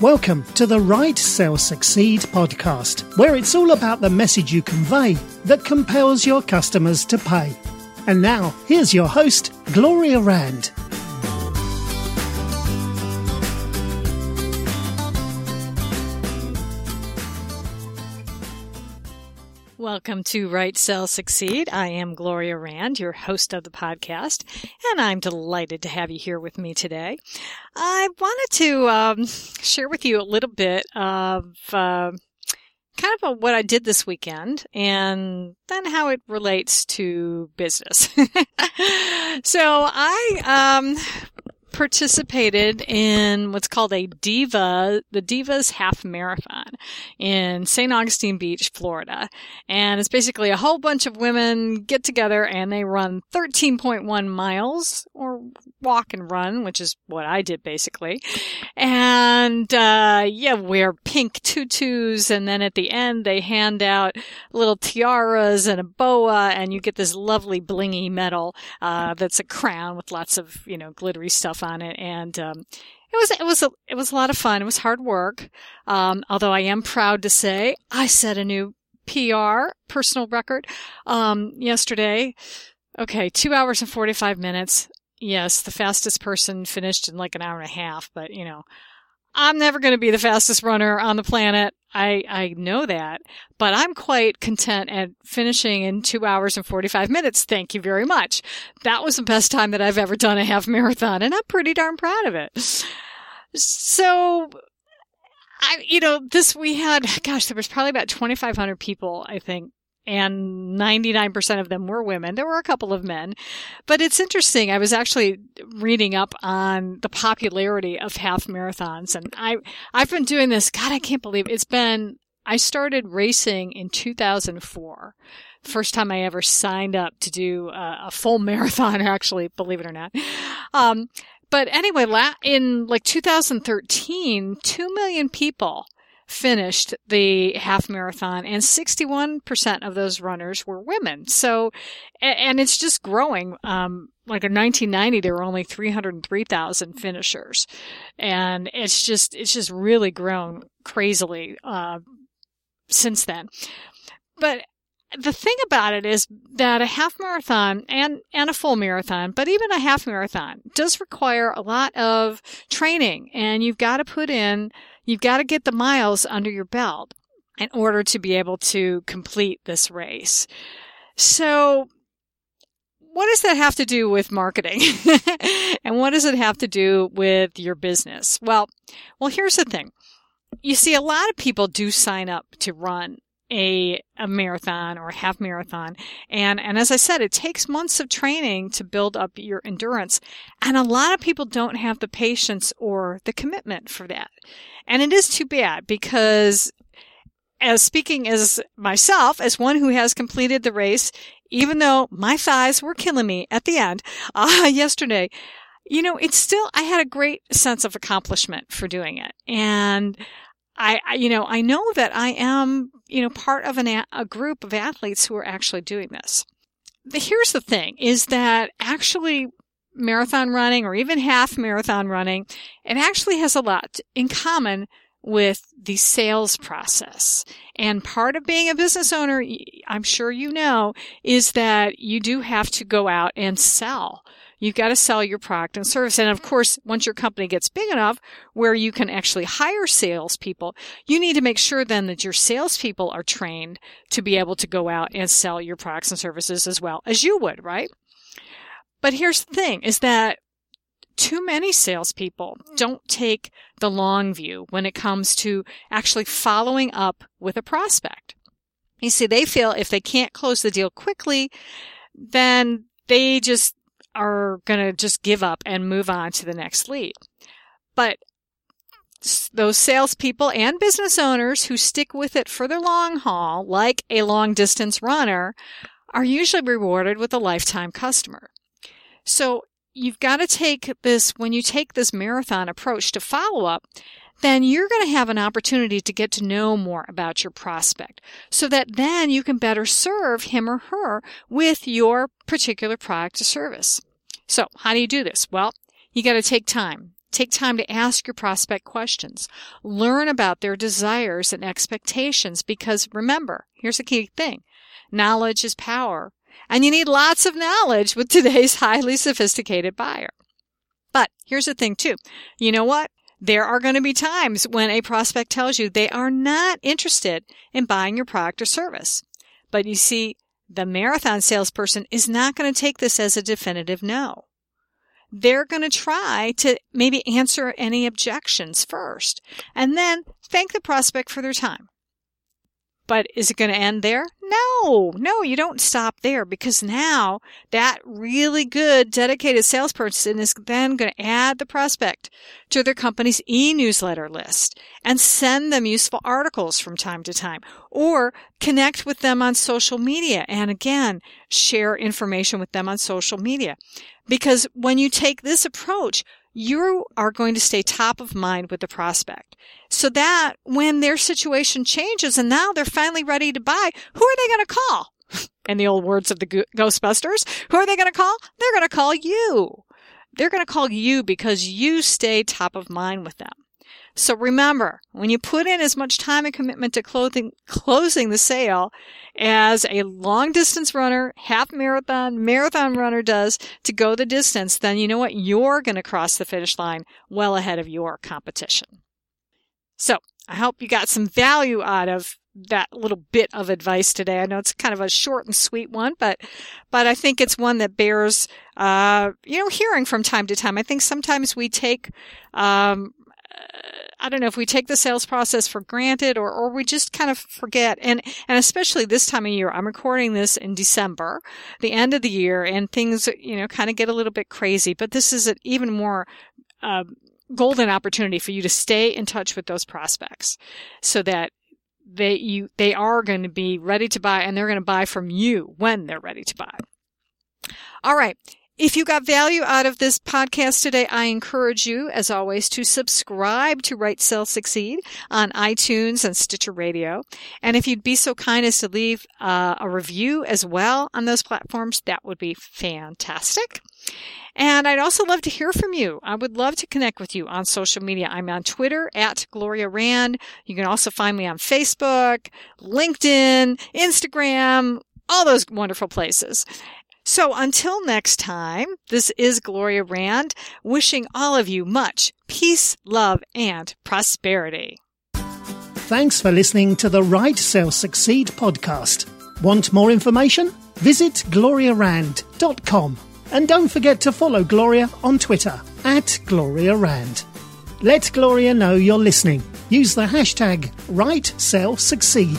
Welcome to the Write Sell Succeed podcast, where it's all about the message you convey that compels your customers to pay. And now, here's your host, Gloria Rand. Welcome to Write Sell Succeed. I am Gloria Rand, your host of the podcast, and I'm delighted to have you here with me today. I wanted to um, share with you a little bit of uh, kind of what I did this weekend and then how it relates to business. so I um, participated in what's called a Diva, the Divas Half Marathon in St. Augustine Beach, Florida. And it's basically a whole bunch of women get together and they run 13.1 miles or walk and run, which is what I did basically. And, uh, yeah, wear pink tutus. And then at the end, they hand out little tiaras and a boa and you get this lovely blingy medal, uh, that's a crown with lots of, you know, glittery stuff on it. And, um, it was it was a it was a lot of fun. It was hard work. Um, although I am proud to say I set a new PR personal record um, yesterday. Okay, two hours and forty five minutes. Yes, the fastest person finished in like an hour and a half. But you know, I'm never going to be the fastest runner on the planet. I, I know that, but I'm quite content at finishing in two hours and 45 minutes. Thank you very much. That was the best time that I've ever done a half marathon and I'm pretty darn proud of it. So I, you know, this we had, gosh, there was probably about 2,500 people, I think, and 99% of them were women. There were a couple of men, but it's interesting. I was actually reading up on the popularity of half marathons and I, I've been doing this. God, I can't believe it. it's been, I started racing in 2004. First time I ever signed up to do a, a full marathon, actually, believe it or not. Um, but anyway, in like 2013, 2 million people finished the half marathon and 61% of those runners were women. So, and it's just growing. Um, like in 1990, there were only 303,000 finishers. And it's just, it's just really grown crazily, uh, since then. But the thing about it is that a half marathon and, and a full marathon, but even a half marathon does require a lot of training and you've got to put in You've got to get the miles under your belt in order to be able to complete this race. So what does that have to do with marketing? and what does it have to do with your business? Well, well, here's the thing. You see, a lot of people do sign up to run a, a marathon or a half marathon. And, and as I said, it takes months of training to build up your endurance. And a lot of people don't have the patience or the commitment for that. And it is too bad because as speaking as myself, as one who has completed the race, even though my thighs were killing me at the end, uh, yesterday, you know, it's still, I had a great sense of accomplishment for doing it. And I, I, you know, I know that I am, you know, part of an, a group of athletes who are actually doing this. Here's the thing is that actually marathon running or even half marathon running, it actually has a lot in common with the sales process. And part of being a business owner, I'm sure you know, is that you do have to go out and sell. You've got to sell your product and service. And of course, once your company gets big enough where you can actually hire salespeople, you need to make sure then that your salespeople are trained to be able to go out and sell your products and services as well as you would, right? But here's the thing is that too many salespeople don't take the long view when it comes to actually following up with a prospect. You see, they feel if they can't close the deal quickly, then they just are going to just give up and move on to the next lead. But those salespeople and business owners who stick with it for the long haul, like a long distance runner, are usually rewarded with a lifetime customer. So you've got to take this, when you take this marathon approach to follow up, then you're going to have an opportunity to get to know more about your prospect so that then you can better serve him or her with your particular product or service. So how do you do this? Well, you got to take time. Take time to ask your prospect questions. Learn about their desires and expectations because remember, here's a key thing. Knowledge is power. And you need lots of knowledge with today's highly sophisticated buyer. But here's the thing too. You know what? There are going to be times when a prospect tells you they are not interested in buying your product or service. But you see, the marathon salesperson is not going to take this as a definitive no. They're going to try to maybe answer any objections first and then thank the prospect for their time. But is it going to end there? No, no, you don't stop there because now that really good dedicated salesperson is then going to add the prospect to their company's e-newsletter list and send them useful articles from time to time or connect with them on social media and again, share information with them on social media. Because when you take this approach, you are going to stay top of mind with the prospect. So that when their situation changes and now they're finally ready to buy, who are they going to call? In the old words of the Ghostbusters, who are they going to call? They're going to call you. They're going to call you because you stay top of mind with them. So remember, when you put in as much time and commitment to clothing, closing the sale as a long distance runner, half marathon, marathon runner does to go the distance, then you know what? You're going to cross the finish line well ahead of your competition. So I hope you got some value out of that little bit of advice today. I know it's kind of a short and sweet one, but but I think it's one that bears uh, you know hearing from time to time. I think sometimes we take um, I don't know if we take the sales process for granted or, or we just kind of forget. And, and especially this time of year, I'm recording this in December, the end of the year, and things, you know, kind of get a little bit crazy. But this is an even more, uh, golden opportunity for you to stay in touch with those prospects so that they, you, they are going to be ready to buy and they're going to buy from you when they're ready to buy. All right. If you got value out of this podcast today, I encourage you, as always, to subscribe to Write Sell Succeed on iTunes and Stitcher Radio. And if you'd be so kind as to leave uh, a review as well on those platforms, that would be fantastic. And I'd also love to hear from you. I would love to connect with you on social media. I'm on Twitter at Gloria Rand. You can also find me on Facebook, LinkedIn, Instagram, all those wonderful places. So until next time, this is Gloria Rand wishing all of you much peace, love, and prosperity. Thanks for listening to the Write Sell Succeed podcast. Want more information? Visit gloriarand.com. And don't forget to follow Gloria on Twitter at Gloria Rand. Let Gloria know you're listening. Use the hashtag Write Sell Succeed.